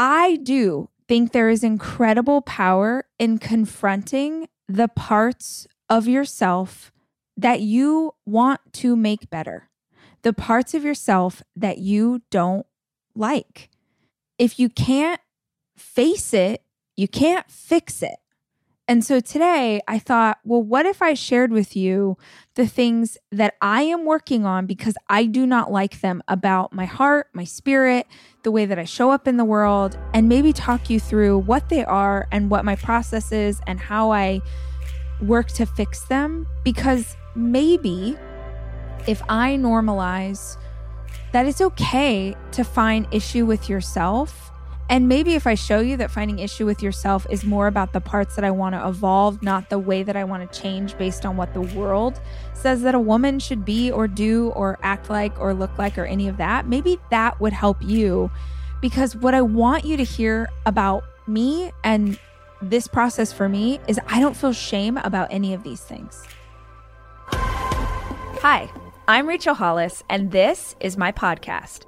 I do think there is incredible power in confronting the parts of yourself that you want to make better, the parts of yourself that you don't like. If you can't face it, you can't fix it. And so today I thought, well, what if I shared with you the things that I am working on because I do not like them about my heart, my spirit, the way that I show up in the world, and maybe talk you through what they are and what my process is and how I work to fix them? Because maybe if I normalize that it's okay to find issue with yourself and maybe if I show you that finding issue with yourself is more about the parts that I want to evolve, not the way that I want to change based on what the world says that a woman should be or do or act like or look like or any of that, maybe that would help you. Because what I want you to hear about me and this process for me is I don't feel shame about any of these things. Hi, I'm Rachel Hollis, and this is my podcast.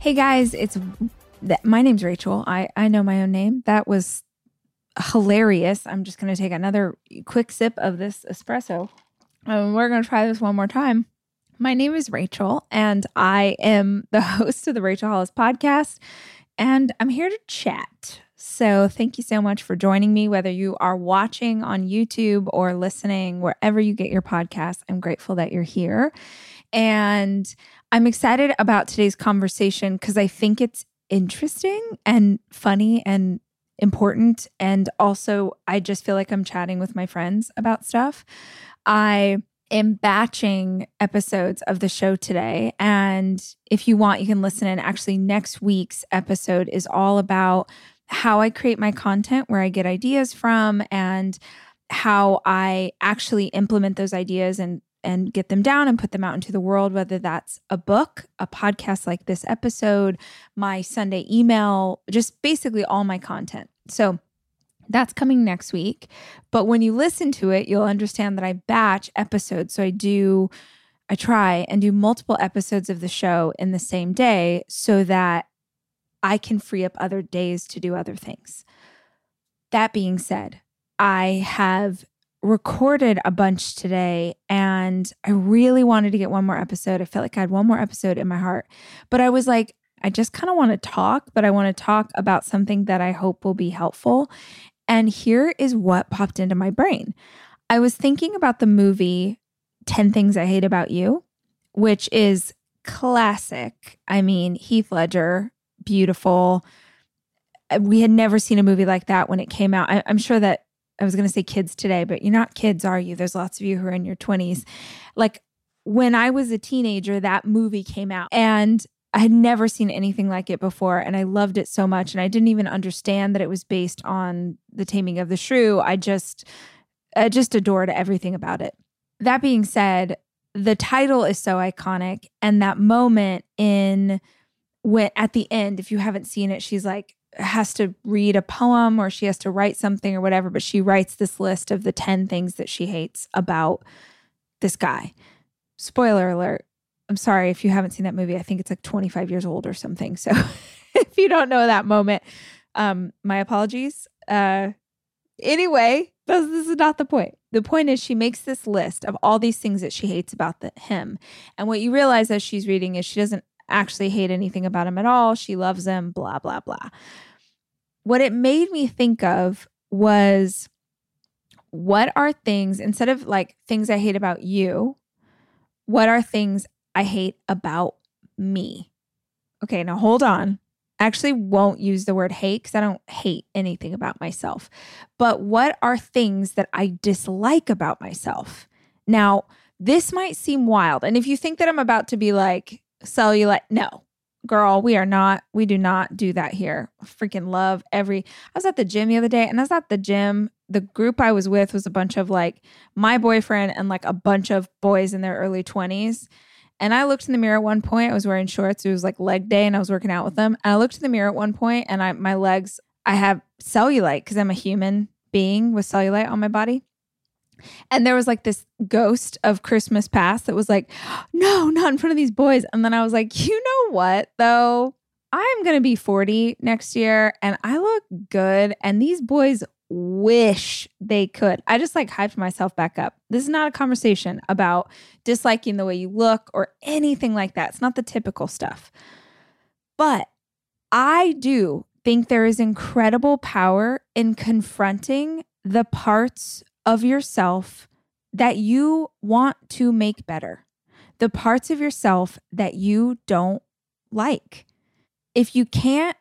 Hey guys, it's my name's Rachel. I I know my own name. That was hilarious. I'm just going to take another quick sip of this espresso. And we're going to try this one more time. My name is Rachel, and I am the host of the Rachel Hollis podcast, and I'm here to chat. So, thank you so much for joining me, whether you are watching on YouTube or listening wherever you get your podcast. I'm grateful that you're here. And I'm excited about today's conversation because I think it's interesting and funny and important. And also, I just feel like I'm chatting with my friends about stuff. I am batching episodes of the show today. And if you want, you can listen in. Actually, next week's episode is all about how I create my content, where I get ideas from, and how I actually implement those ideas and and get them down and put them out into the world, whether that's a book, a podcast like this episode, my Sunday email, just basically all my content. So that's coming next week. But when you listen to it, you'll understand that I batch episodes. So I do, I try and do multiple episodes of the show in the same day so that I can free up other days to do other things. That being said, I have recorded a bunch today and I really wanted to get one more episode. I felt like I had one more episode in my heart. But I was like, I just kind of want to talk, but I want to talk about something that I hope will be helpful. And here is what popped into my brain. I was thinking about the movie 10 Things I Hate About You, which is classic. I mean, Heath Ledger, beautiful. Uh, we had never seen a movie like that when it came out. I, am sure that I was going to say kids today, but you're not kids, are you? There's lots of you who are in your 20s. Like when I was a teenager, that movie came out and I had never seen anything like it before. And I loved it so much. And I didn't even understand that it was based on the taming of the shrew. I just, I just adored everything about it. That being said, the title is so iconic. And that moment in when at the end, if you haven't seen it, she's like, has to read a poem or she has to write something or whatever, but she writes this list of the 10 things that she hates about this guy. Spoiler alert. I'm sorry if you haven't seen that movie. I think it's like 25 years old or something. So if you don't know that moment, um, my apologies. Uh, anyway, this, this is not the point. The point is, she makes this list of all these things that she hates about the, him. And what you realize as she's reading is she doesn't actually hate anything about him at all. She loves him, blah, blah, blah. What it made me think of was what are things, instead of like things I hate about you, what are things I hate about me? okay, now hold on. I actually won't use the word hate because I don't hate anything about myself. But what are things that I dislike about myself? Now, this might seem wild. And if you think that I'm about to be like cellulite, no, girl, we are not, we do not do that here. freaking love every, I was at the gym the other day and I was at the gym. The group I was with was a bunch of like my boyfriend and like a bunch of boys in their early 20s. And I looked in the mirror at one point. I was wearing shorts. It was like leg day and I was working out with them. And I looked in the mirror at one point and I my legs, I have cellulite because I'm a human being with cellulite on my body. And there was like this ghost of Christmas past that was like, no, not in front of these boys. And then I was like, you know what, though? I'm going to be 40 next year and I look good. And these boys wish they could. I just like hyped myself back up. This is not a conversation about disliking the way you look or anything like that. It's not the typical stuff. But I do think there is incredible power in confronting the parts of yourself that you want to make better, the parts of yourself that you don't like. If you can't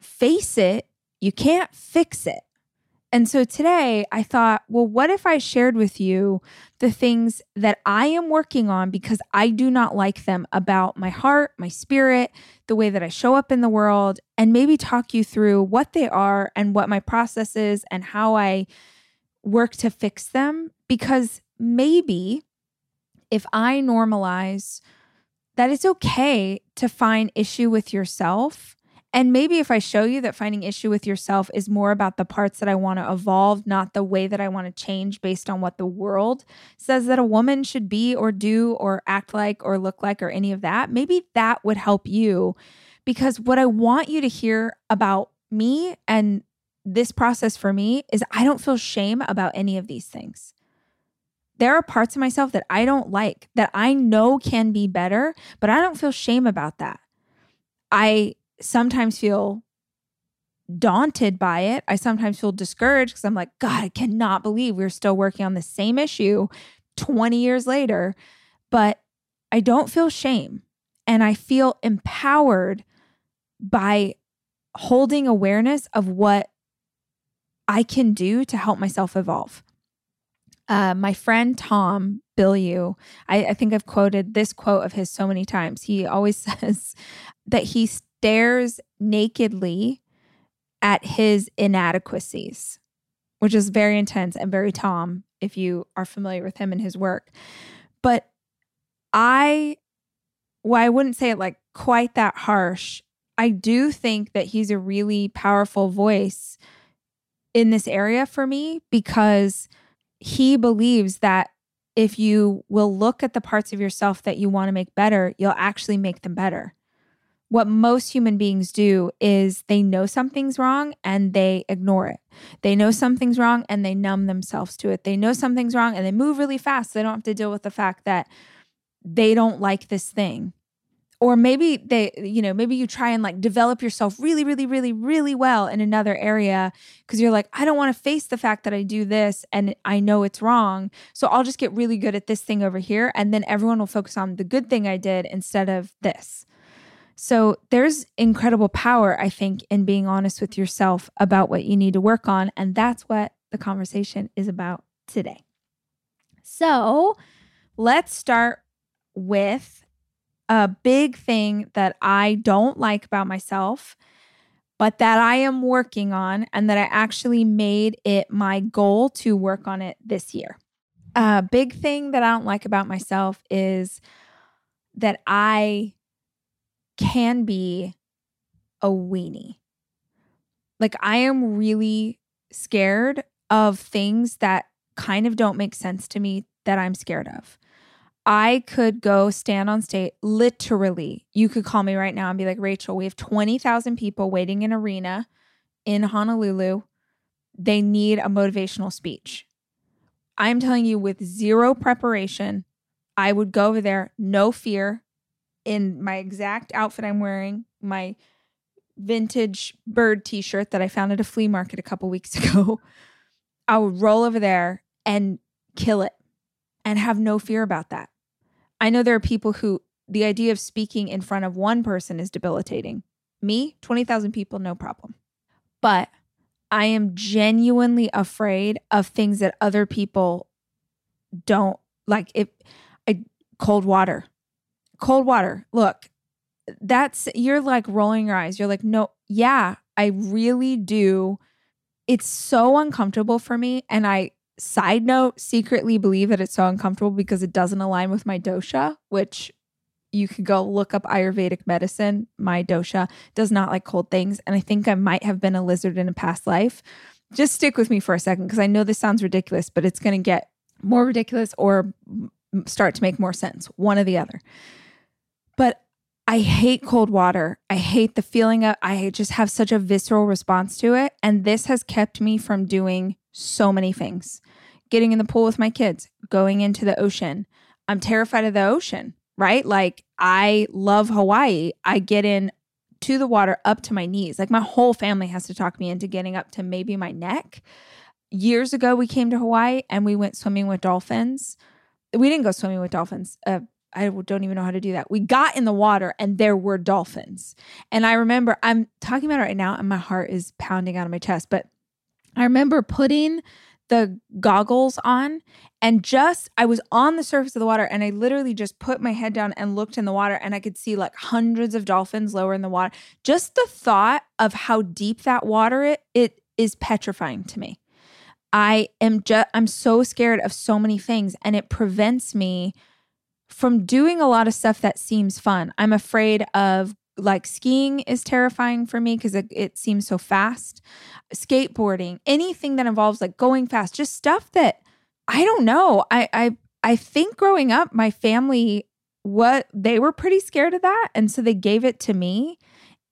face it, you can't fix it. And so today I thought, well, what if I shared with you the things that I am working on because I do not like them about my heart, my spirit, the way that I show up in the world, and maybe talk you through what they are and what my process is and how I work to fix them because maybe if I normalize that it's okay to find issue with yourself. And maybe if I show you that finding issue with yourself is more about the parts that I want to evolve, not the way that I want to change based on what the world says that a woman should be or do or act like or look like or any of that, maybe that would help you. Because what I want you to hear about me and this process for me is I don't feel shame about any of these things. There are parts of myself that I don't like that I know can be better, but I don't feel shame about that. I sometimes feel daunted by it. I sometimes feel discouraged because I'm like, God, I cannot believe we're still working on the same issue 20 years later. But I don't feel shame and I feel empowered by holding awareness of what I can do to help myself evolve. Uh, my friend Tom Bilyeu, I, I think I've quoted this quote of his so many times. He always says that he stares nakedly at his inadequacies, which is very intense and very Tom if you are familiar with him and his work. But I, well, I wouldn't say it like quite that harsh. I do think that he's a really powerful voice in this area for me because he believes that if you will look at the parts of yourself that you want to make better, you'll actually make them better. What most human beings do is they know something's wrong and they ignore it. They know something's wrong and they numb themselves to it. They know something's wrong and they move really fast. So they don't have to deal with the fact that they don't like this thing or maybe they you know maybe you try and like develop yourself really really really really well in another area because you're like i don't want to face the fact that i do this and i know it's wrong so i'll just get really good at this thing over here and then everyone will focus on the good thing i did instead of this. So there's incredible power i think in being honest with yourself about what you need to work on and that's what the conversation is about today. So let's start with a big thing that I don't like about myself, but that I am working on and that I actually made it my goal to work on it this year. A big thing that I don't like about myself is that I can be a weenie. Like, I am really scared of things that kind of don't make sense to me that I'm scared of. I could go stand on stage. Literally, you could call me right now and be like, Rachel, we have 20,000 people waiting in arena in Honolulu. They need a motivational speech. I'm telling you, with zero preparation, I would go over there, no fear, in my exact outfit I'm wearing, my vintage bird t shirt that I found at a flea market a couple weeks ago. I would roll over there and kill it and have no fear about that. I know there are people who the idea of speaking in front of one person is debilitating. Me, 20,000 people, no problem. But I am genuinely afraid of things that other people don't like. If I cold water, cold water. Look, that's you're like rolling your eyes. You're like, no, yeah, I really do. It's so uncomfortable for me. And I, side note, secretly believe that it's so uncomfortable because it doesn't align with my dosha, which you could go look up Ayurvedic medicine. My dosha does not like cold things. And I think I might have been a lizard in a past life. Just stick with me for a second because I know this sounds ridiculous, but it's going to get more ridiculous or start to make more sense, one or the other. But I hate cold water. I hate the feeling of, I just have such a visceral response to it. And this has kept me from doing so many things getting in the pool with my kids, going into the ocean. I'm terrified of the ocean, right? Like, I love Hawaii. I get in to the water up to my knees. Like, my whole family has to talk me into getting up to maybe my neck. Years ago, we came to Hawaii and we went swimming with dolphins. We didn't go swimming with dolphins. Uh, I don't even know how to do that. We got in the water and there were dolphins. And I remember, I'm talking about it right now and my heart is pounding out of my chest, but I remember putting the goggles on and just, I was on the surface of the water and I literally just put my head down and looked in the water and I could see like hundreds of dolphins lower in the water. Just the thought of how deep that water it, it is petrifying to me. I am just, I'm so scared of so many things and it prevents me from doing a lot of stuff that seems fun. I'm afraid of like skiing is terrifying for me because it, it seems so fast. Skateboarding, anything that involves like going fast, just stuff that I don't know. I I I think growing up, my family what they were pretty scared of that, and so they gave it to me.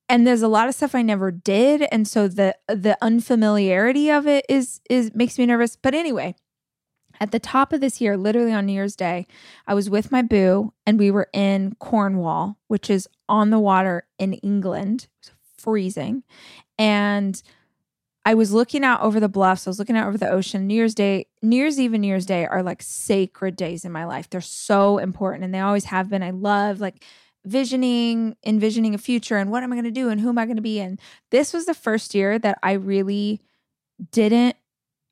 And there's a lot of stuff I never did, and so the the unfamiliarity of it is is makes me nervous. But anyway, at the top of this year, literally on New Year's Day, I was with my boo and we were in Cornwall, which is on the water in England. It was freezing. And I was looking out over the bluffs. I was looking out over the ocean. New Year's Day, New Year's Eve and New Year's Day are like sacred days in my life. They're so important and they always have been. I love like visioning, envisioning a future and what am I going to do and who am I going to be? And this was the first year that I really didn't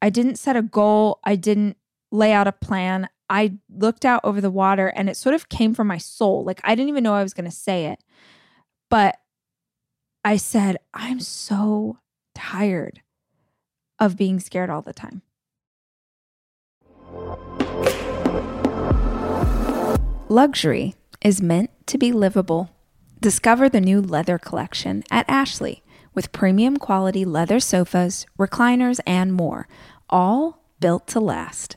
I didn't set a goal. I didn't lay out a plan. I looked out over the water and it sort of came from my soul. Like I didn't even know I was going to say it. But I said, I'm so tired of being scared all the time. Luxury is meant to be livable. Discover the new leather collection at Ashley with premium quality leather sofas, recliners, and more, all built to last.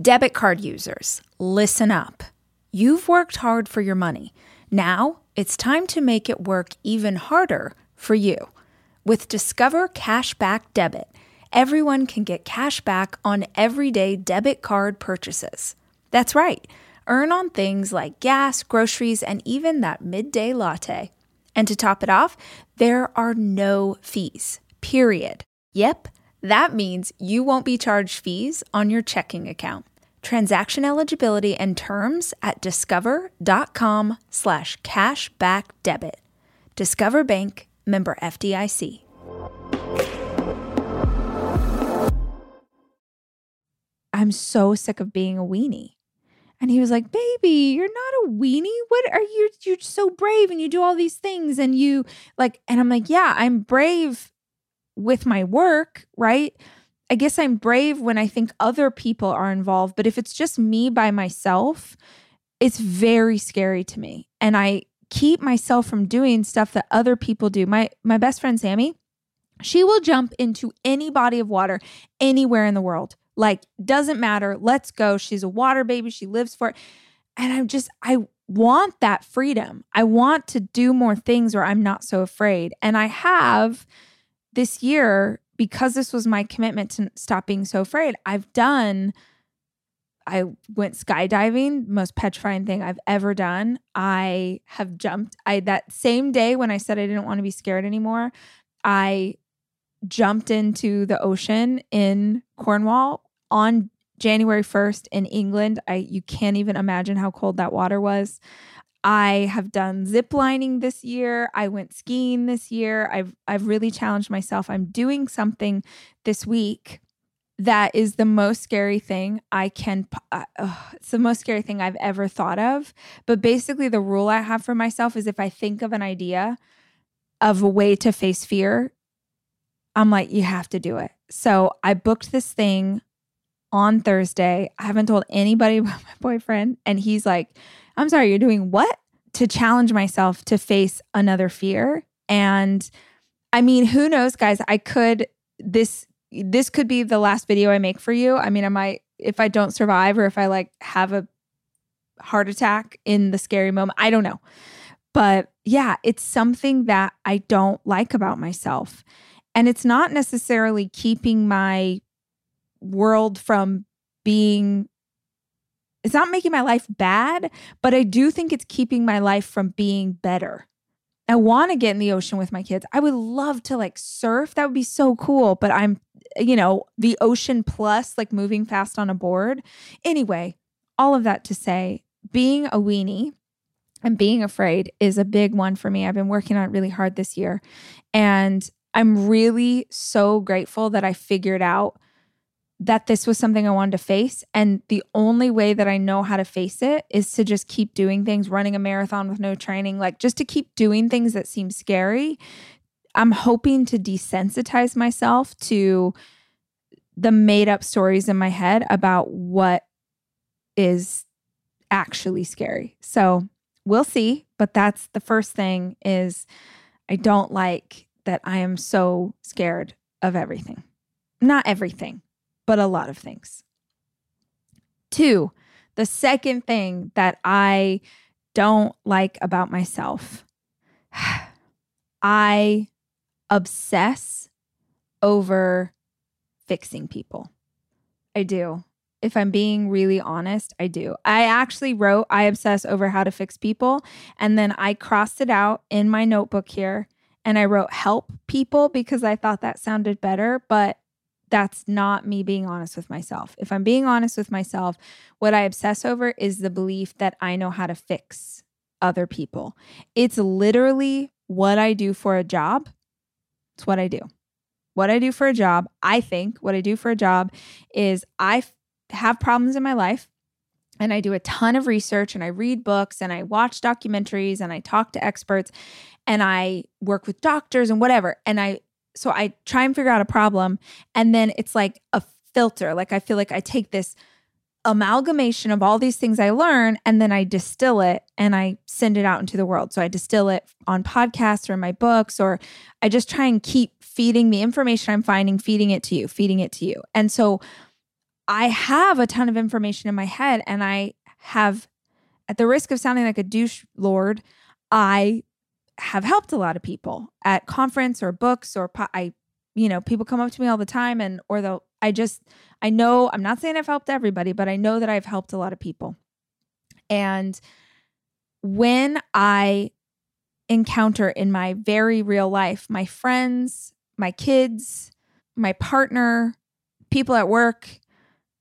Debit card users, listen up. You've worked hard for your money. Now it's time to make it work even harder for you. With Discover Cashback Debit, everyone can get cash back on everyday debit card purchases. That's right, earn on things like gas, groceries, and even that midday latte. And to top it off, there are no fees, period. Yep, that means you won't be charged fees on your checking account. Transaction eligibility and terms at discover.com slash cashback debit. Discover Bank, member FDIC. I'm so sick of being a weenie. And he was like, "Baby, you're not a weenie. What are you? You're so brave, and you do all these things, and you like." And I'm like, "Yeah, I'm brave with my work, right? I guess I'm brave when I think other people are involved, but if it's just me by myself, it's very scary to me. And I keep myself from doing stuff that other people do. My my best friend Sammy, she will jump into any body of water anywhere in the world. Like doesn't matter, let's go. She's a water baby, she lives for it. And I'm just, I want that freedom. I want to do more things where I'm not so afraid. And I have this year, because this was my commitment to stop being so afraid, I've done. I went skydiving, most petrifying thing I've ever done. I have jumped. I that same day when I said I didn't want to be scared anymore, I jumped into the ocean in Cornwall on January 1st in England. I you can't even imagine how cold that water was. I have done zip lining this year. I went skiing this year. I've I've really challenged myself. I'm doing something this week that is the most scary thing I can uh, it's the most scary thing I've ever thought of. But basically the rule I have for myself is if I think of an idea of a way to face fear, I'm like you have to do it. So I booked this thing on Thursday. I haven't told anybody about my boyfriend. And he's like, I'm sorry, you're doing what? To challenge myself to face another fear. And I mean, who knows, guys? I could, this, this could be the last video I make for you. I mean, I might, if I don't survive or if I like have a heart attack in the scary moment, I don't know. But yeah, it's something that I don't like about myself. And it's not necessarily keeping my world from being it's not making my life bad, but I do think it's keeping my life from being better. I want to get in the ocean with my kids. I would love to like surf. That would be so cool, but I'm you know, the ocean plus like moving fast on a board. Anyway, all of that to say, being a weenie and being afraid is a big one for me. I've been working on it really hard this year. And I'm really so grateful that I figured out that this was something I wanted to face. And the only way that I know how to face it is to just keep doing things, running a marathon with no training, like just to keep doing things that seem scary. I'm hoping to desensitize myself to the made up stories in my head about what is actually scary. So we'll see. But that's the first thing is I don't like that I am so scared of everything. Not everything, but a lot of things. Two, the second thing that I don't like about myself, I obsess over fixing people. I do. If I'm being really honest, I do. I actually wrote, I obsess over how to fix people. And then I crossed it out in my notebook here and I wrote help people because I thought that sounded better. But that's not me being honest with myself. If I'm being honest with myself, what I obsess over is the belief that I know how to fix other people. It's literally what I do for a job. It's what I do. What I do for a job, I think what I do for a job is I f- have problems in my life and I do a ton of research and I read books and I watch documentaries and I talk to experts and I work with doctors and whatever. And I so I try and figure out a problem and then it's like a filter. Like I feel like I take this amalgamation of all these things I learn and then I distill it and I send it out into the world. So I distill it on podcasts or in my books or I just try and keep feeding the information I'm finding, feeding it to you, feeding it to you. And so I have a ton of information in my head and I have at the risk of sounding like a douche lord, I have helped a lot of people at conference or books or po- I you know people come up to me all the time and or they'll I just I know I'm not saying I've helped everybody but I know that I've helped a lot of people. And when I encounter in my very real life my friends my kids my partner people at work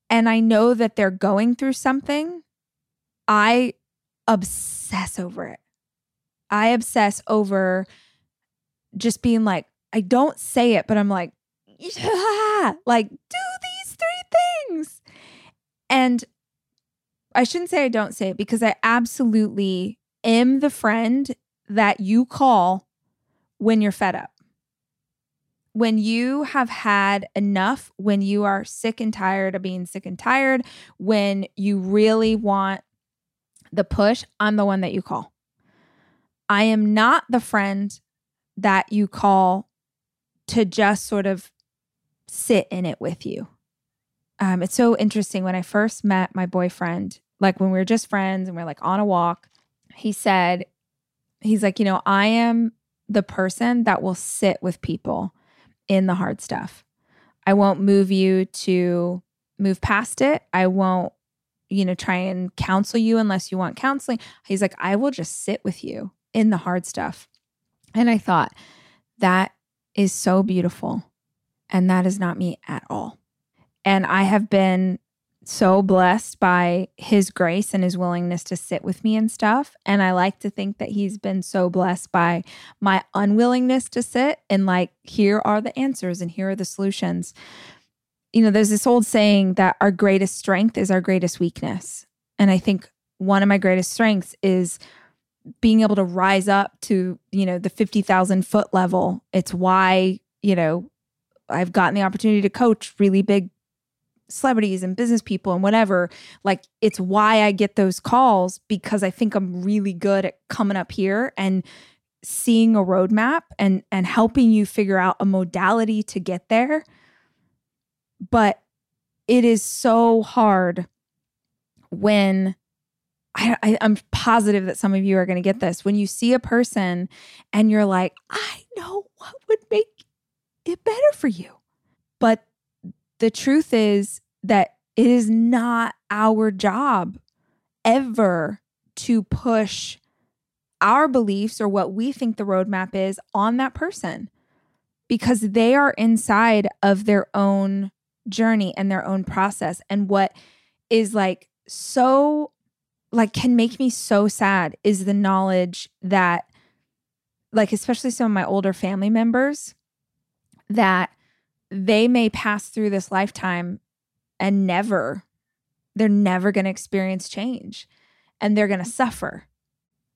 and I know that they're going through something I obsess over it I obsess over just being like, I don't say it, but I'm like, yeah, like, do these three things. And I shouldn't say I don't say it because I absolutely am the friend that you call when you're fed up. When you have had enough, when you are sick and tired of being sick and tired, when you really want the push, I'm the one that you call. I am not the friend that you call to just sort of sit in it with you. Um, it's so interesting. When I first met my boyfriend, like when we were just friends and we are like on a walk, he said, he's like, you know, I am the person that will sit with people in the hard stuff. I won't move you to move past it. I won't, you know, try and counsel you unless you want counseling. He's like, I will just sit with you in the hard stuff. And I thought, that is so beautiful. And that is not me at all. And I have been so blessed by his grace and his willingness to sit with me and stuff. And I like to think that he's been so blessed by my unwillingness to sit and, like, here are the answers and here are the solutions. You know, there's this old saying that our greatest strength is our greatest weakness. And I think one of my greatest strengths is being able to rise up to, you know, the 50,000 foot level. It's why, you know, I've gotten the opportunity to coach really big celebrities and business people and whatever. Like, it's why I get those calls because I think I'm really good at coming up here and seeing a roadmap and and helping you figure out a modality to get there. But it is so hard when I, I, I'm positive that some of you are going to get this. When you see a person and you're like, I know what would make it better for you. But the truth is that it is not our job ever to push our beliefs or what we think the roadmap is on that person because they are inside of their own journey and their own process. And what is like so like can make me so sad is the knowledge that like especially some of my older family members that they may pass through this lifetime and never they're never going to experience change and they're going to suffer.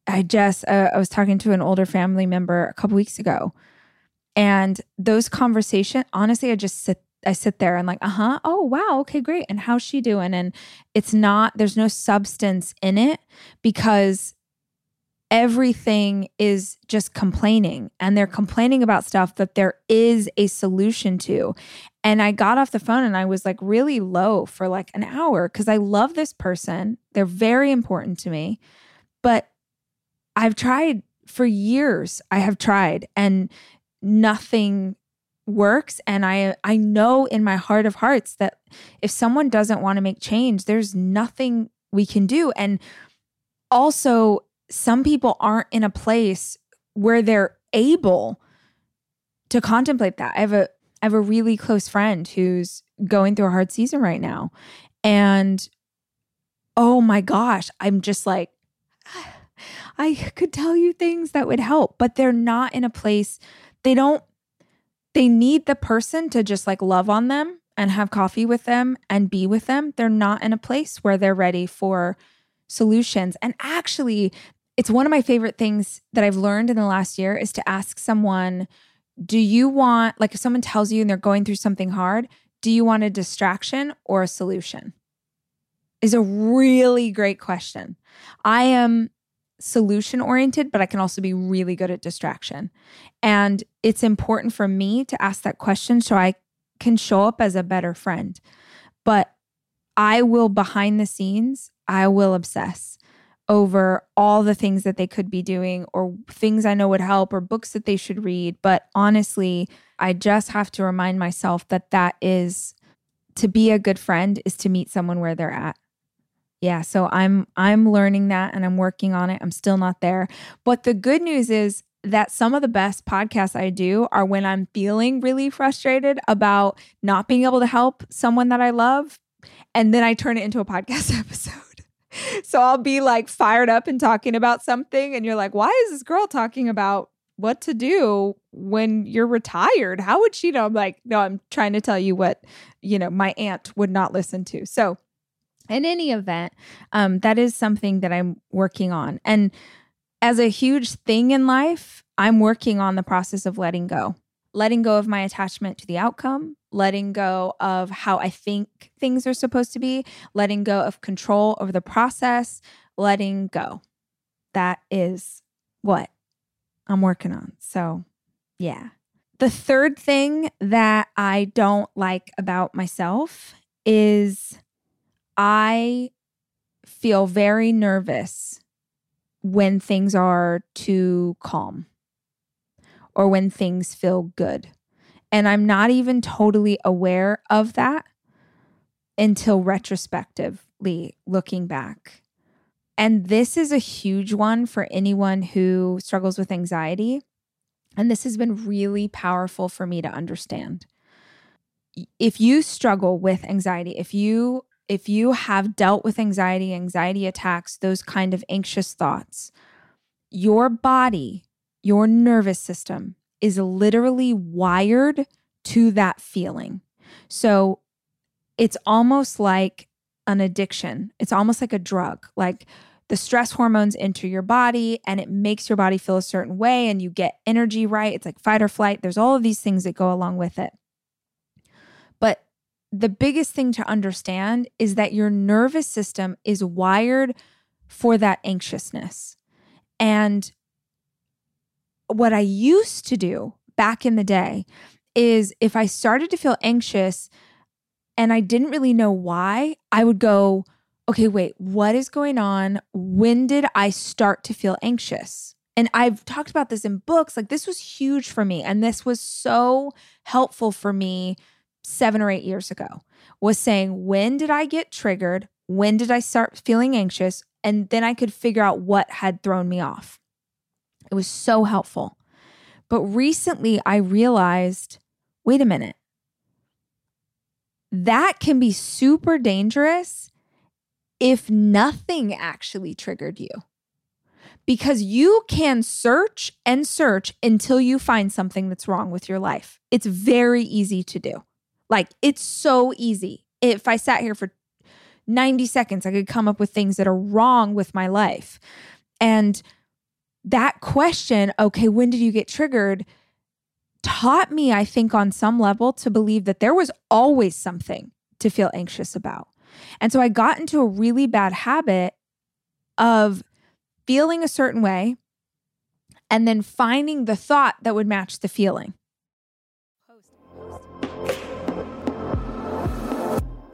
I just uh, i was talking to an older family member a couple weeks ago and those conversations honestly i just sit I sit there and like, uh huh, oh wow, okay, great. And how's she doing? And it's not, there's no substance in it because everything is just complaining and they're complaining about stuff that there is a solution to. And I got off the phone and I was like really low for like an hour because I love this person. They're very important to me. But I've tried for years, I have tried, and nothing works and i i know in my heart of hearts that if someone doesn't want to make change there's nothing we can do. And also some people aren't in a place where they're able to contemplate that. I have a i have a really close friend who's going through a hard season right now and oh my gosh i'm just like i could tell you things that would help but they're not in a place they don't they need the person to just like love on them and have coffee with them and be with them. They're not in a place where they're ready for solutions. And actually, it's one of my favorite things that I've learned in the last year is to ask someone, do you want, like if someone tells you and they're going through something hard, do you want a distraction or a solution? Is a really great question. I am solution oriented, but I can also be really good at distraction. And it's important for me to ask that question so I can show up as a better friend. But I will, behind the scenes, I will obsess over all the things that they could be doing or things I know would help or books that they should read. But honestly, I just have to remind myself that that is to be a good friend is to meet someone where they're at yeah so i'm i'm learning that and i'm working on it i'm still not there but the good news is that some of the best podcasts i do are when i'm feeling really frustrated about not being able to help someone that i love and then i turn it into a podcast episode. So i'll be like fired up and talking about something and you're like why is this girl talking about what to do when you're retired? How would she know? I'm like no i'm trying to tell you what you know my aunt would not listen to. So in any event, um, that is something that I'm working on. And as a huge thing in life, I'm working on the process of letting go, letting go of my attachment to the outcome, letting go of how I think things are supposed to be, letting go of control over the process, letting go. That is what I'm working on. So, yeah. The third thing that I don't like about myself is I feel very nervous when things are too calm or when things feel good. And I'm not even totally aware of that until retrospectively looking back. And this is a huge one for anyone who struggles with anxiety. And this has been really powerful for me to understand. If you struggle with anxiety, if you if you have dealt with anxiety, anxiety attacks, those kind of anxious thoughts, your body, your nervous system is literally wired to that feeling. So it's almost like an addiction. It's almost like a drug. Like the stress hormones enter your body and it makes your body feel a certain way and you get energy right. It's like fight or flight. There's all of these things that go along with it. The biggest thing to understand is that your nervous system is wired for that anxiousness. And what I used to do back in the day is if I started to feel anxious and I didn't really know why, I would go, okay, wait, what is going on? When did I start to feel anxious? And I've talked about this in books. Like, this was huge for me. And this was so helpful for me seven or eight years ago was saying, when did I get triggered? When did I start feeling anxious? And then I could figure out what had thrown me off. It was so helpful. But recently I realized wait a minute, that can be super dangerous if nothing actually triggered you. Because you can search and search until you find something that's wrong with your life. It's very easy to do. Like it's so easy. If I sat here for 90 seconds, I could come up with things that are wrong with my life. And that question, okay, when did you get triggered? taught me, I think, on some level to believe that there was always something to feel anxious about. And so I got into a really bad habit of feeling a certain way and then finding the thought that would match the feeling.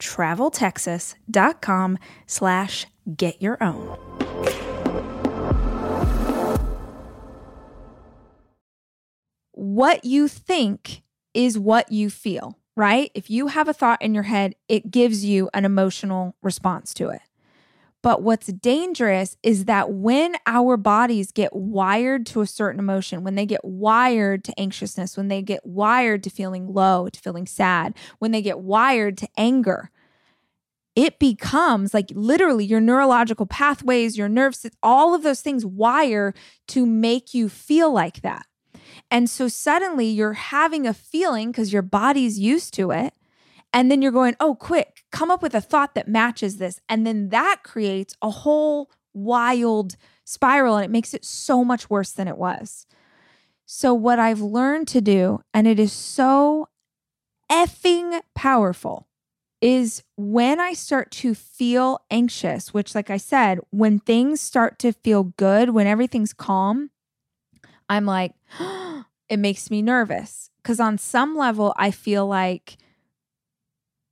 traveltexas.com slash get your own. What you think is what you feel, right? If you have a thought in your head, it gives you an emotional response to it. But what's dangerous is that when our bodies get wired to a certain emotion, when they get wired to anxiousness, when they get wired to feeling low, to feeling sad, when they get wired to anger, it becomes like literally your neurological pathways, your nerves, all of those things wire to make you feel like that. And so suddenly you're having a feeling because your body's used to it and then you're going, oh, quick, come up with a thought that matches this. And then that creates a whole wild spiral and it makes it so much worse than it was. So, what I've learned to do, and it is so effing powerful, is when I start to feel anxious, which, like I said, when things start to feel good, when everything's calm, I'm like, it makes me nervous. Because on some level, I feel like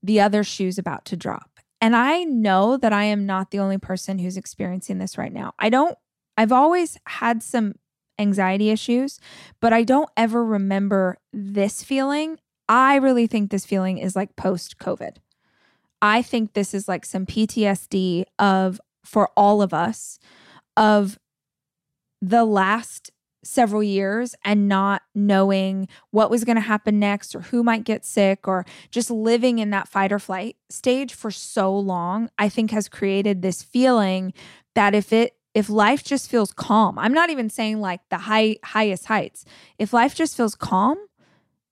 the other shoe's about to drop. And I know that I am not the only person who's experiencing this right now. I don't, I've always had some anxiety issues, but I don't ever remember this feeling. I really think this feeling is like post COVID. I think this is like some PTSD of, for all of us, of the last several years and not knowing what was going to happen next or who might get sick or just living in that fight or flight stage for so long i think has created this feeling that if it if life just feels calm i'm not even saying like the high highest heights. If life just feels calm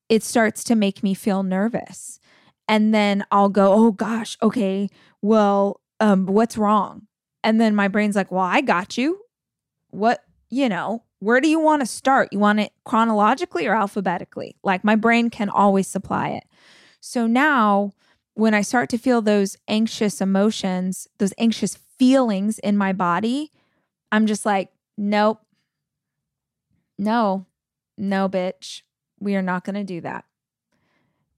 it starts to make me feel nervous. And then i'll go oh gosh okay well um what's wrong? And then my brain's like well i got you. What you know where do you want to start? You want it chronologically or alphabetically? Like my brain can always supply it. So now, when I start to feel those anxious emotions, those anxious feelings in my body, I'm just like, nope, no, no, bitch. We are not going to do that.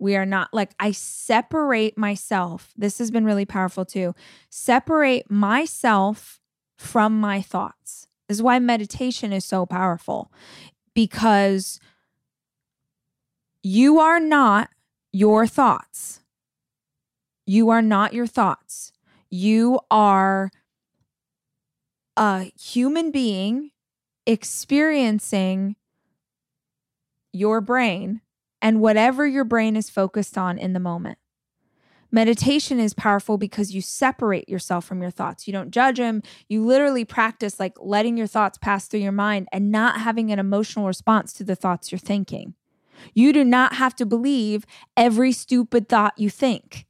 We are not like, I separate myself. This has been really powerful too. Separate myself from my thoughts. This is why meditation is so powerful because you are not your thoughts. You are not your thoughts. You are a human being experiencing your brain and whatever your brain is focused on in the moment. Meditation is powerful because you separate yourself from your thoughts. You don't judge them. You literally practice like letting your thoughts pass through your mind and not having an emotional response to the thoughts you're thinking. You do not have to believe every stupid thought you think.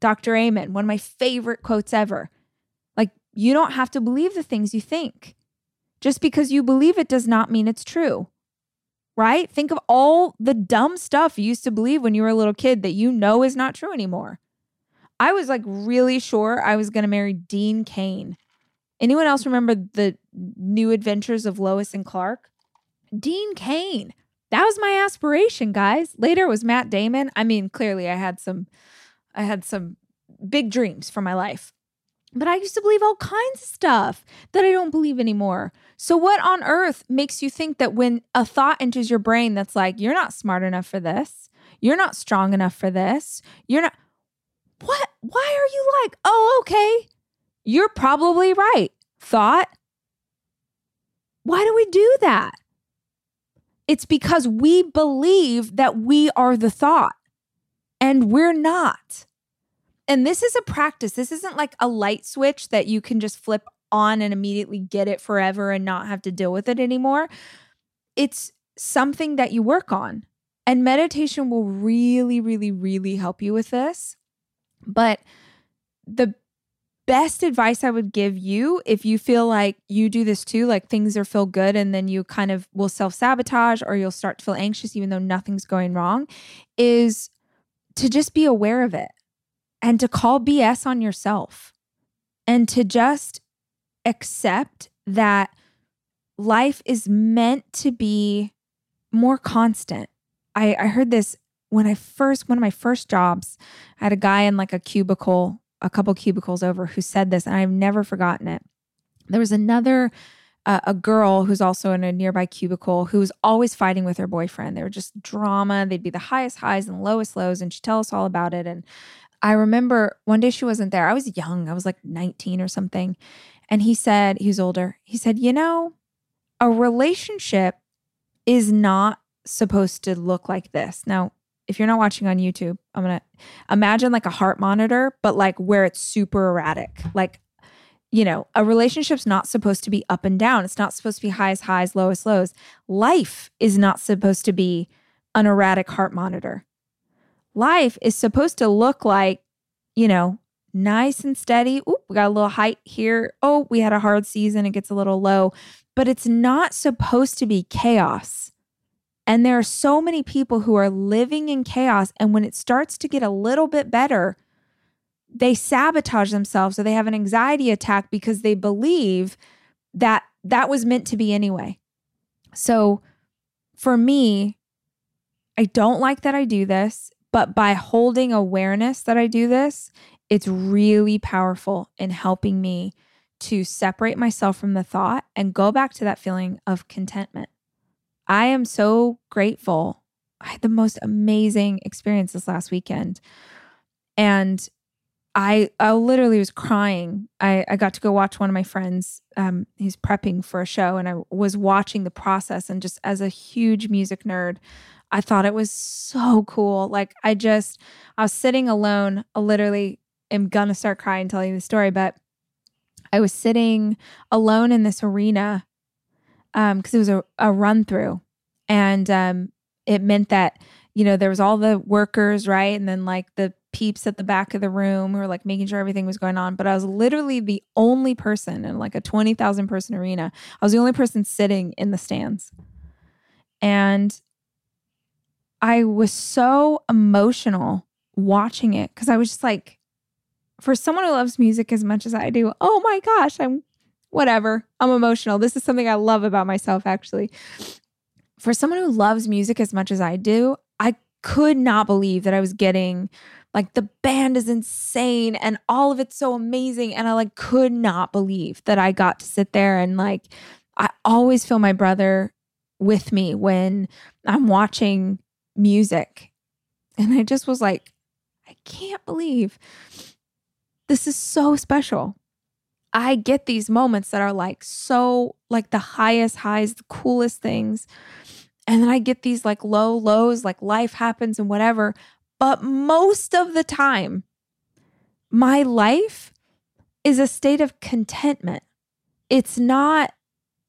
Dr. Amen, one of my favorite quotes ever. Like, you don't have to believe the things you think. Just because you believe it does not mean it's true right? Think of all the dumb stuff you used to believe when you were a little kid that you know is not true anymore. I was like really sure I was going to marry Dean Cain. Anyone else remember the new adventures of Lois and Clark? Dean Cain. That was my aspiration, guys. Later was Matt Damon. I mean, clearly I had some I had some big dreams for my life. But I used to believe all kinds of stuff that I don't believe anymore. So, what on earth makes you think that when a thought enters your brain that's like, you're not smart enough for this, you're not strong enough for this, you're not, what? Why are you like, oh, okay. You're probably right. Thought. Why do we do that? It's because we believe that we are the thought and we're not. And this is a practice. This isn't like a light switch that you can just flip on and immediately get it forever and not have to deal with it anymore. It's something that you work on. And meditation will really, really, really help you with this. But the best advice I would give you if you feel like you do this too, like things are feel good and then you kind of will self sabotage or you'll start to feel anxious even though nothing's going wrong, is to just be aware of it and to call BS on yourself and to just accept that life is meant to be more constant. I, I heard this when I first, one of my first jobs, I had a guy in like a cubicle a couple cubicles over who said this, and I've never forgotten it. There was another uh, a girl who's also in a nearby cubicle who was always fighting with her boyfriend. They were just drama. They'd be the highest highs and lowest lows, and she'd tell us all about it. And I remember one day she wasn't there. I was young. I was like 19 or something. And he said, he was older. He said, You know, a relationship is not supposed to look like this. Now, if you're not watching on YouTube, I'm to imagine like a heart monitor, but like where it's super erratic. Like, you know, a relationship's not supposed to be up and down. It's not supposed to be highs, highs, lowest, lows. Life is not supposed to be an erratic heart monitor. Life is supposed to look like, you know, nice and steady. Oop, we got a little height here. Oh, we had a hard season. It gets a little low, but it's not supposed to be chaos. And there are so many people who are living in chaos. And when it starts to get a little bit better, they sabotage themselves or they have an anxiety attack because they believe that that was meant to be anyway. So for me, I don't like that I do this, but by holding awareness that I do this, it's really powerful in helping me to separate myself from the thought and go back to that feeling of contentment. I am so grateful. I had the most amazing experience this last weekend. And I I literally was crying. I, I got to go watch one of my friends. Um, he's prepping for a show, and I was watching the process. And just as a huge music nerd, I thought it was so cool. Like I just I was sitting alone. I literally am gonna start crying telling you the story, but I was sitting alone in this arena um because it was a, a run through. And um it meant that you know there was all the workers right? And then like the peeps at the back of the room who were like making sure everything was going on. But i was literally the only person in like a 20,000 person arena. I was the only person sitting in the stands. And i was so emotional watching it because i was just like for someone who loves music as much as i do oh my gosh i'm whatever. I'm emotional. This is something I love about myself, actually. For someone who loves music as much as I do, I could not believe that I was getting like the band is insane and all of it's so amazing. And I like could not believe that I got to sit there and like, I always feel my brother with me when I'm watching music. And I just was like, I can't believe this is so special. I get these moments that are like so like the highest highs, the coolest things. And then I get these like low lows, like life happens and whatever. But most of the time, my life is a state of contentment. It's not,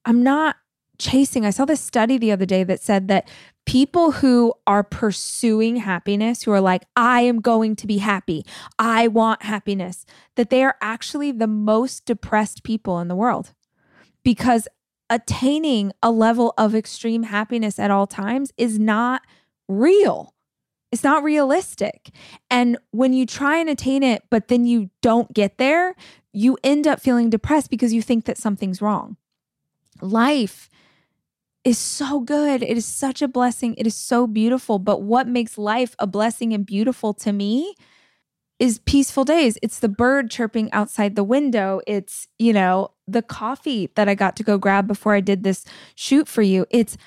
I'm not chasing. I saw this study the other day that said that people who are pursuing happiness, who are like, I am going to be happy, I want happiness, that they are actually the most depressed people in the world because attaining a level of extreme happiness at all times is not real. It's not realistic. And when you try and attain it, but then you don't get there, you end up feeling depressed because you think that something's wrong. Life is so good. It is such a blessing. It is so beautiful. But what makes life a blessing and beautiful to me is peaceful days. It's the bird chirping outside the window. It's, you know, the coffee that I got to go grab before I did this shoot for you. It's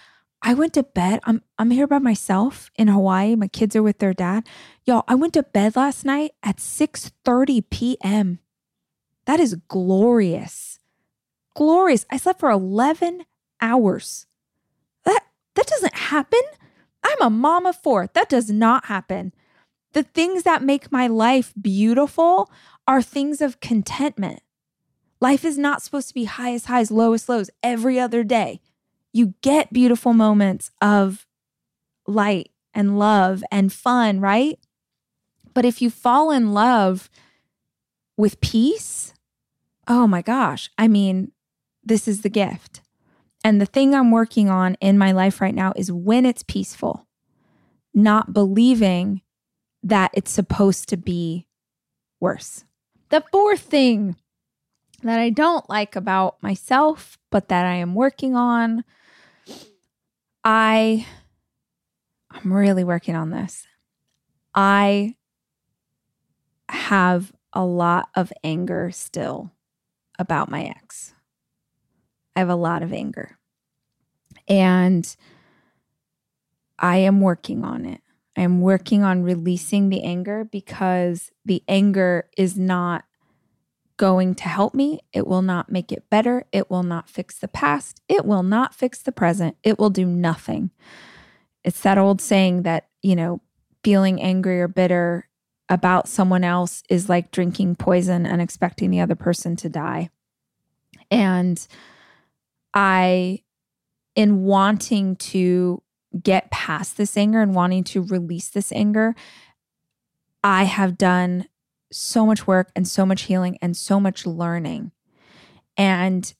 I went to bed. I'm I'm here by myself in Hawaii. My kids are with their dad. Y'all, I went to bed last night at 6:30 p.m. That is glorious. Glorious. I slept for 11 hours. That doesn't happen. I'm a mom of four. That does not happen. The things that make my life beautiful are things of contentment. Life is not supposed to be highest highs, lowest lows every other day. You get beautiful moments of light and love and fun, right? But if you fall in love with peace, oh my gosh, I mean, this is the gift. And the thing I'm working on in my life right now is when it's peaceful, not believing that it's supposed to be worse. The fourth thing that I don't like about myself, but that I am working on, I I'm really working on this. I have a lot of anger still about my ex. I have a lot of anger. And I am working on it. I am working on releasing the anger because the anger is not going to help me. It will not make it better. It will not fix the past. It will not fix the present. It will do nothing. It's that old saying that, you know, feeling angry or bitter about someone else is like drinking poison and expecting the other person to die. And I, in wanting to get past this anger and wanting to release this anger, I have done so much work and so much healing and so much learning. And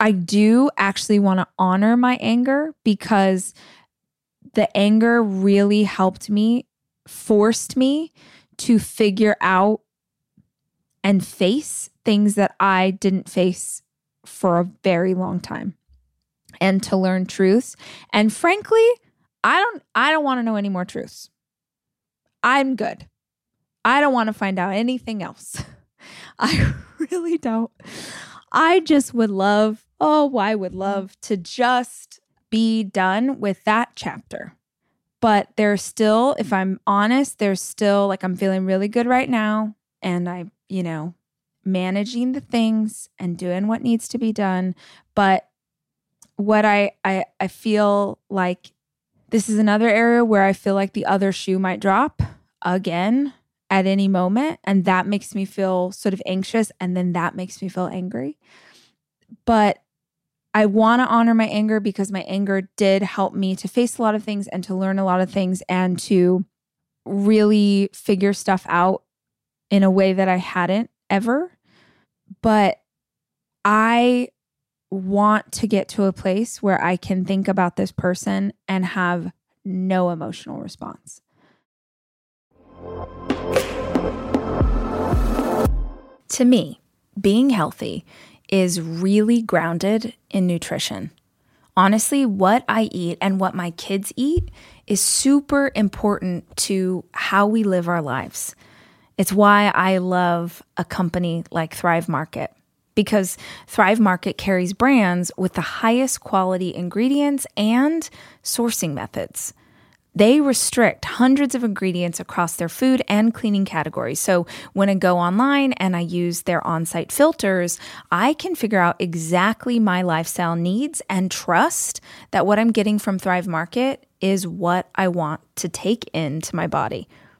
I do actually want to honor my anger because the anger really helped me, forced me to figure out and face things that I didn't face for a very long time and to learn truths. And frankly, I don't I don't want to know any more truths. I'm good. I don't want to find out anything else. I really don't. I just would love, oh, I would love to just be done with that chapter. But there's still, if I'm honest, there's still like I'm feeling really good right now. And I, you know, managing the things and doing what needs to be done. But what I I I feel like this is another area where I feel like the other shoe might drop again at any moment. And that makes me feel sort of anxious. And then that makes me feel angry. But I want to honor my anger because my anger did help me to face a lot of things and to learn a lot of things and to really figure stuff out in a way that I hadn't ever. But I want to get to a place where I can think about this person and have no emotional response. To me, being healthy is really grounded in nutrition. Honestly, what I eat and what my kids eat is super important to how we live our lives. It's why I love a company like Thrive Market because Thrive Market carries brands with the highest quality ingredients and sourcing methods. They restrict hundreds of ingredients across their food and cleaning categories. So when I go online and I use their on site filters, I can figure out exactly my lifestyle needs and trust that what I'm getting from Thrive Market is what I want to take into my body.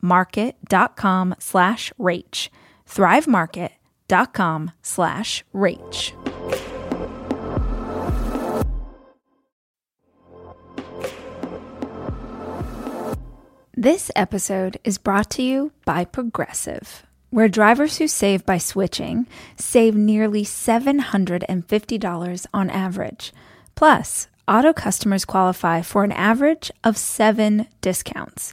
market.com slash rach. thrivemarket.com slash rach. This episode is brought to you by Progressive, where drivers who save by switching save nearly $750 on average. Plus, auto customers qualify for an average of seven discounts.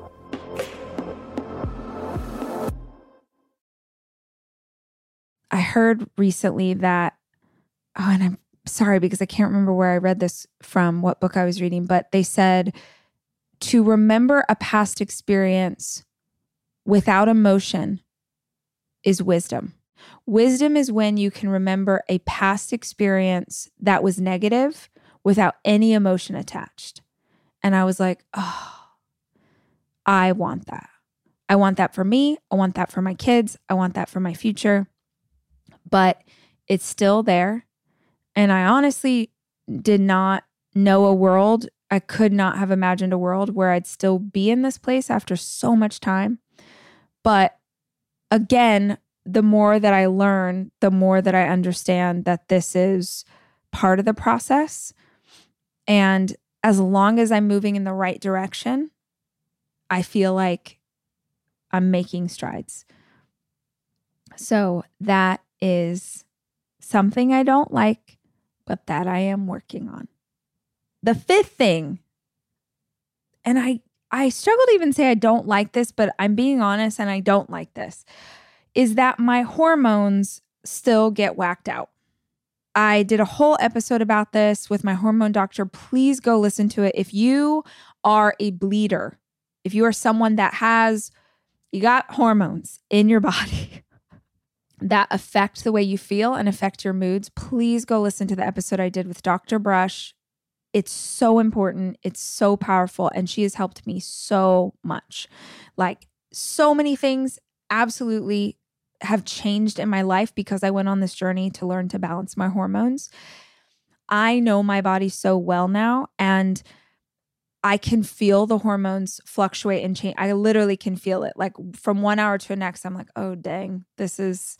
I heard recently that, oh, and I'm sorry because I can't remember where I read this from, what book I was reading, but they said to remember a past experience without emotion is wisdom. Wisdom is when you can remember a past experience that was negative without any emotion attached. And I was like, oh, I want that. I want that for me. I want that for my kids. I want that for my future. But it's still there. And I honestly did not know a world. I could not have imagined a world where I'd still be in this place after so much time. But again, the more that I learn, the more that I understand that this is part of the process. And as long as I'm moving in the right direction, I feel like I'm making strides. So that is something I don't like, but that I am working on. The fifth thing, and I I struggle to even say I don't like this, but I'm being honest and I don't like this, is that my hormones still get whacked out. I did a whole episode about this with my hormone doctor. Please go listen to it. If you are a bleeder, if you are someone that has, you got hormones in your body that affect the way you feel and affect your moods, please go listen to the episode I did with Dr. Brush. It's so important. It's so powerful. And she has helped me so much. Like, so many things absolutely have changed in my life because I went on this journey to learn to balance my hormones. I know my body so well now and I can feel the hormones fluctuate and change. I literally can feel it. Like from one hour to the next, I'm like, oh, dang, this is,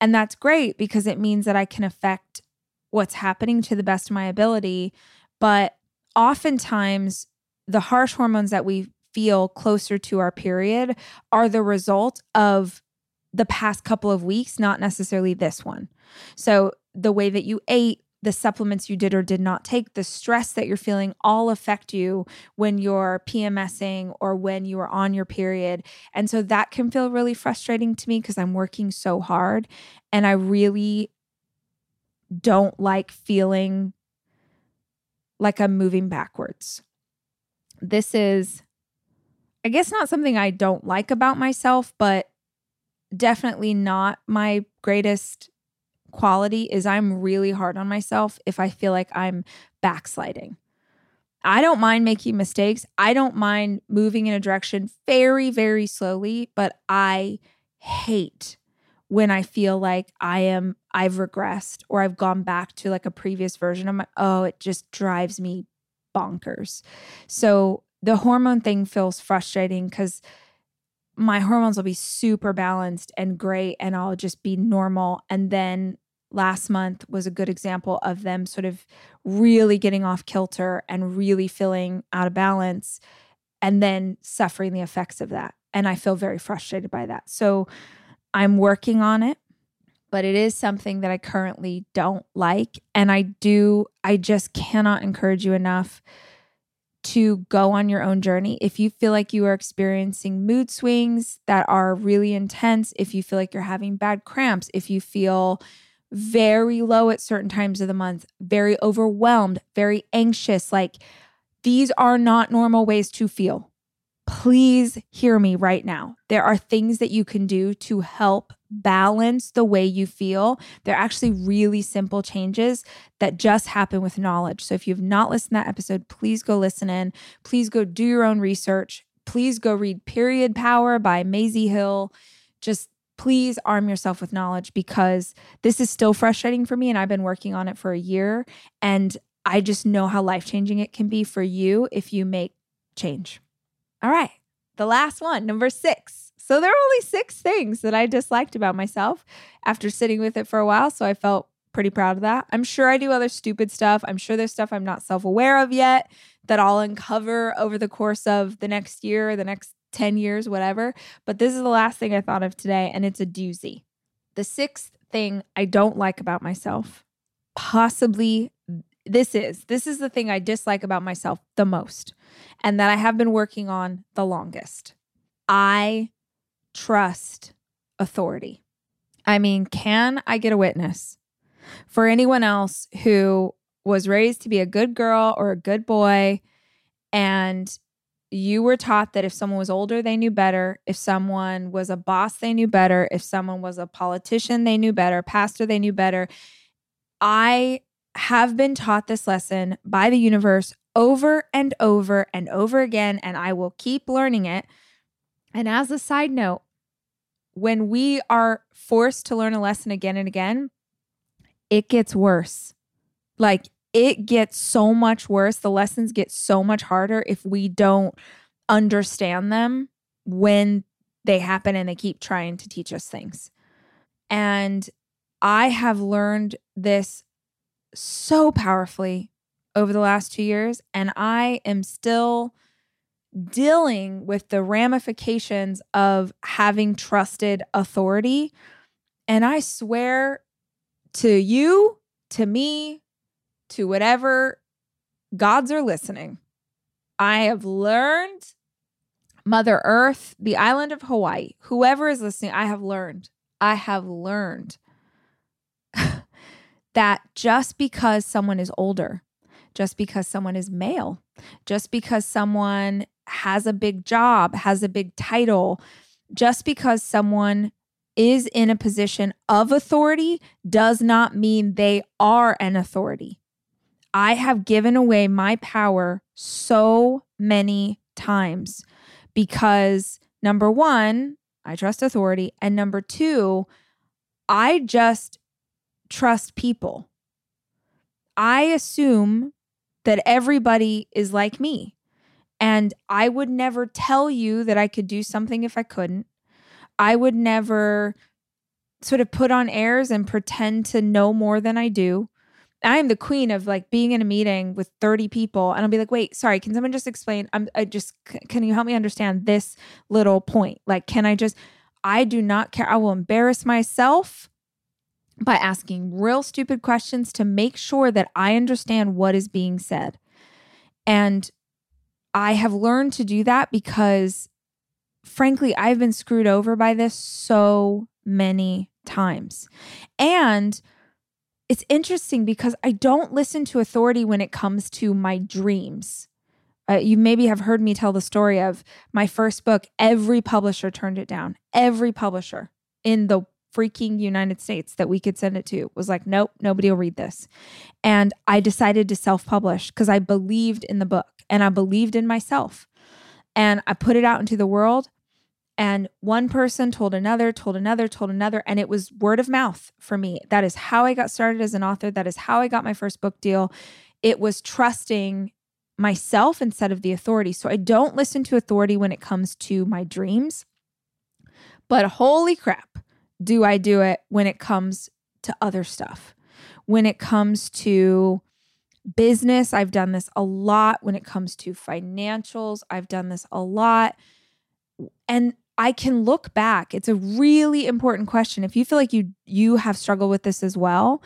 and that's great because it means that I can affect what's happening to the best of my ability. But oftentimes, the harsh hormones that we feel closer to our period are the result of the past couple of weeks, not necessarily this one. So, the way that you ate, the supplements you did or did not take, the stress that you're feeling all affect you when you're PMSing or when you are on your period. And so that can feel really frustrating to me because I'm working so hard and I really don't like feeling like I'm moving backwards. This is, I guess, not something I don't like about myself, but definitely not my greatest quality is I'm really hard on myself if I feel like I'm backsliding. I don't mind making mistakes. I don't mind moving in a direction very, very slowly, but I hate when I feel like I am, I've regressed or I've gone back to like a previous version of my, oh, it just drives me bonkers. So the hormone thing feels frustrating because my hormones will be super balanced and great and I'll just be normal. And then last month was a good example of them sort of really getting off kilter and really feeling out of balance and then suffering the effects of that. And I feel very frustrated by that. So I'm working on it, but it is something that I currently don't like. And I do, I just cannot encourage you enough to go on your own journey. If you feel like you are experiencing mood swings that are really intense, if you feel like you're having bad cramps, if you feel very low at certain times of the month, very overwhelmed, very anxious, like these are not normal ways to feel please hear me right now. There are things that you can do to help balance the way you feel. They're actually really simple changes that just happen with knowledge. So if you've not listened to that episode, please go listen in. Please go do your own research. Please go read Period Power by Maisie Hill. Just please arm yourself with knowledge because this is still frustrating for me and I've been working on it for a year and I just know how life-changing it can be for you if you make change. All right. The last one, number six. So there are only six things that I disliked about myself after sitting with it for a while. So I felt pretty proud of that. I'm sure I do other stupid stuff. I'm sure there's stuff I'm not self aware of yet that I'll uncover over the course of the next year, the next 10 years, whatever. But this is the last thing I thought of today, and it's a doozy. The sixth thing I don't like about myself, possibly this is this is the thing I dislike about myself the most and that I have been working on the longest. I trust authority. I mean, can I get a witness for anyone else who was raised to be a good girl or a good boy and you were taught that if someone was older, they knew better. If someone was a boss, they knew better. If someone was a politician, they knew better. Pastor, they knew better. I have been taught this lesson by the universe over and over and over again, and I will keep learning it. And as a side note, when we are forced to learn a lesson again and again, it gets worse. Like it gets so much worse. The lessons get so much harder if we don't understand them when they happen and they keep trying to teach us things. And I have learned this so powerfully over the last two years, and I am still dealing with the ramifications of having trusted authority. And I swear to you, to me, to whatever gods are listening, I have learned Mother Earth, the island of Hawaii, whoever is listening, I have learned, I have learned that just because someone is older, just because someone is male, just because someone has a big job, has a big title, just because someone is in a position of authority does not mean they are an authority. I have given away my power so many times because number one, I trust authority. And number two, I just trust people. I assume that everybody is like me. And I would never tell you that I could do something if I couldn't. I would never sort of put on airs and pretend to know more than I do. I am the queen of like being in a meeting with 30 people and I'll be like, wait, sorry, can someone just explain? I'm I just can you help me understand this little point? Like, can I just I do not care. I will embarrass myself by asking real stupid questions to make sure that I understand what is being said. And I have learned to do that because, frankly, I've been screwed over by this so many times. And it's interesting because I don't listen to authority when it comes to my dreams. Uh, you maybe have heard me tell the story of my first book. Every publisher turned it down. Every publisher in the freaking United States that we could send it to was like, nope, nobody will read this. And I decided to self publish because I believed in the book and I believed in myself. And I put it out into the world. And one person told another, told another, told another. And it was word of mouth for me. That is how I got started as an author. That is how I got my first book deal. It was trusting myself instead of the authority. So I don't listen to authority when it comes to my dreams. But holy crap, do I do it when it comes to other stuff? When it comes to business, I've done this a lot. When it comes to financials, I've done this a lot. And I can look back. It's a really important question. If you feel like you you have struggled with this as well,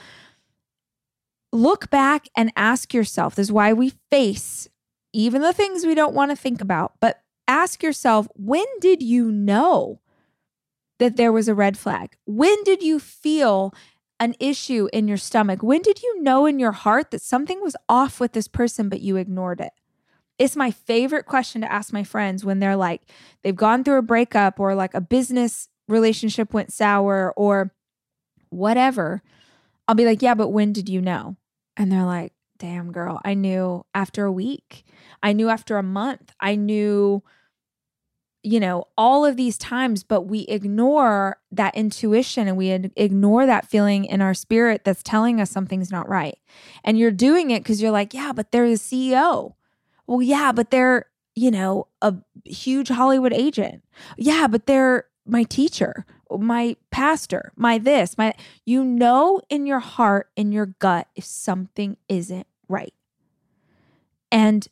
look back and ask yourself. This is why we face even the things we don't want to think about, but ask yourself, when did you know that there was a red flag? When did you feel an issue in your stomach? When did you know in your heart that something was off with this person, but you ignored it? It's my favorite question to ask my friends when they're like, they've gone through a breakup or like a business relationship went sour or whatever. I'll be like, yeah, but when did you know? And they're like, damn, girl, I knew after a week. I knew after a month. I knew you know, all of these times, but we ignore that intuition and we ignore that feeling in our spirit that's telling us something's not right. And you're doing it because you're like, yeah, but they're the CEO. Well, yeah, but they're, you know, a huge Hollywood agent. Yeah, but they're my teacher, my pastor, my this, my, you know, in your heart, in your gut, if something isn't right. And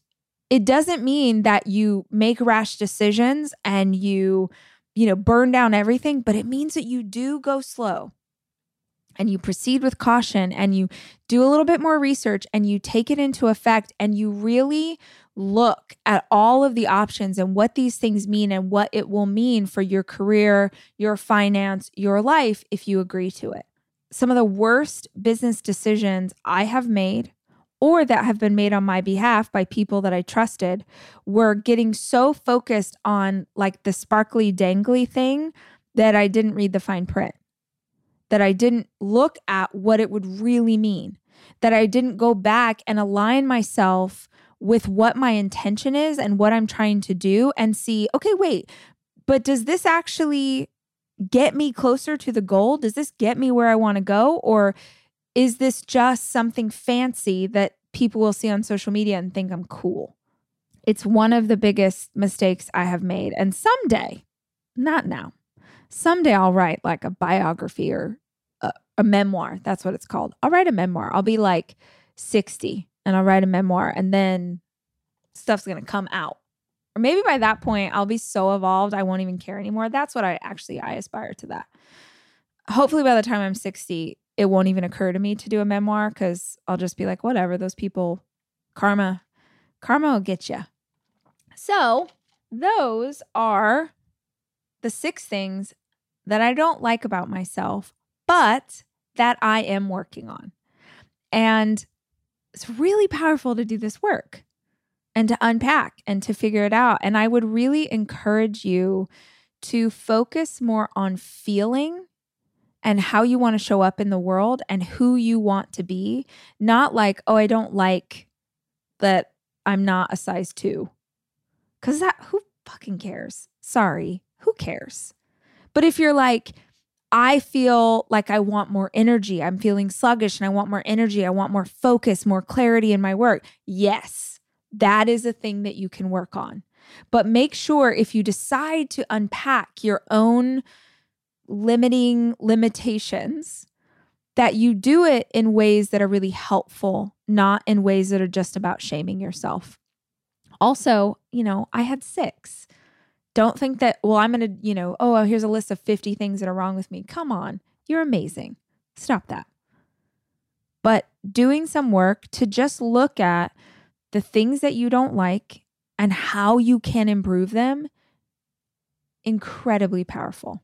it doesn't mean that you make rash decisions and you, you know, burn down everything, but it means that you do go slow. and you proceed with caution and you do a little bit more research and you take it into effect and you really look at all of the options and what these things mean and what it will mean for your career, your finance, your life if you agree to it. Some of the worst business decisions I have made or that have been made on my behalf by people that I trusted were getting so focused on like the sparkly dangly thing that I didn't read the fine print, that I didn't look at what it would really mean, that I didn't go back and align myself with what my intention is and what I'm trying to do and see, okay, wait, but does this actually get me closer to the goal? Does this get me where I want to go? Or is this just something fancy that people will see on social media and think I'm cool? It's one of the biggest mistakes I have made. And someday, not now, someday I'll write like a biography or a, a memoir. That's what it's called. I'll write a memoir. I'll be like 60 and I'll write a memoir and then stuff's going to come out. Or maybe by that point I'll be so evolved I won't even care anymore. That's what I actually I aspire to that. Hopefully by the time I'm 60 it won't even occur to me to do a memoir cuz I'll just be like whatever those people karma karma will get you. So, those are the six things that I don't like about myself, but that I am working on. And it's really powerful to do this work and to unpack and to figure it out. And I would really encourage you to focus more on feeling and how you want to show up in the world and who you want to be, not like, oh, I don't like that I'm not a size two. Cause that, who fucking cares? Sorry, who cares? But if you're like, I feel like I want more energy. I'm feeling sluggish and I want more energy. I want more focus, more clarity in my work. Yes, that is a thing that you can work on. But make sure if you decide to unpack your own limiting limitations, that you do it in ways that are really helpful, not in ways that are just about shaming yourself. Also, you know, I had six. Don't think that, well, I'm going to, you know, oh, here's a list of 50 things that are wrong with me. Come on. You're amazing. Stop that. But doing some work to just look at the things that you don't like and how you can improve them, incredibly powerful.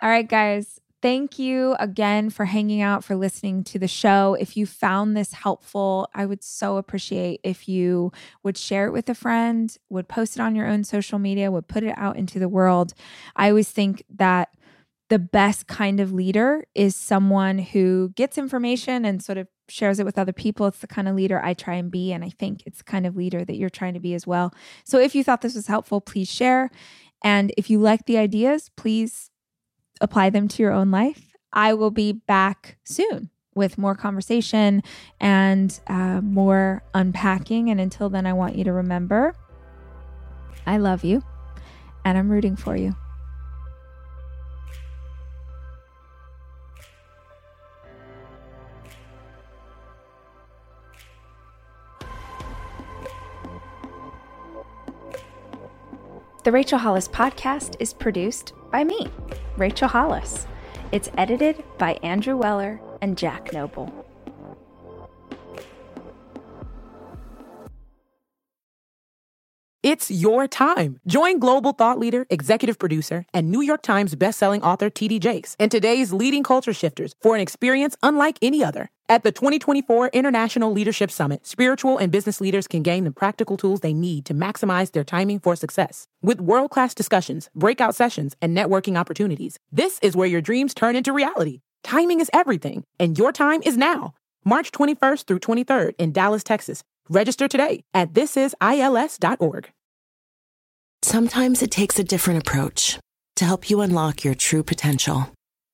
All right, guys, Thank you again for hanging out, for listening to the show. If you found this helpful, I would so appreciate if you would share it with a friend, would post it on your own social media, would put it out into the world. I always think that the best kind of leader is someone who gets information and sort of shares it with other people. It's the kind of leader I try and be. And I think it's the kind of leader that you're trying to be as well. So if you thought this was helpful, please share. And if you like the ideas, please apply them to your own life. I will be back soon with more conversation and uh, more unpacking. And until then, I want you to remember I love you and I'm rooting for you. The Rachel Hollis podcast is produced by me, Rachel Hollis. It's edited by Andrew Weller and Jack Noble. It's your time. Join global thought leader, executive producer, and New York Times bestselling author TD Jakes and today's leading culture shifters for an experience unlike any other. At the 2024 International Leadership Summit, spiritual and business leaders can gain the practical tools they need to maximize their timing for success. With world class discussions, breakout sessions, and networking opportunities, this is where your dreams turn into reality. Timing is everything, and your time is now. March 21st through 23rd in Dallas, Texas. Register today at thisisils.org. Sometimes it takes a different approach to help you unlock your true potential.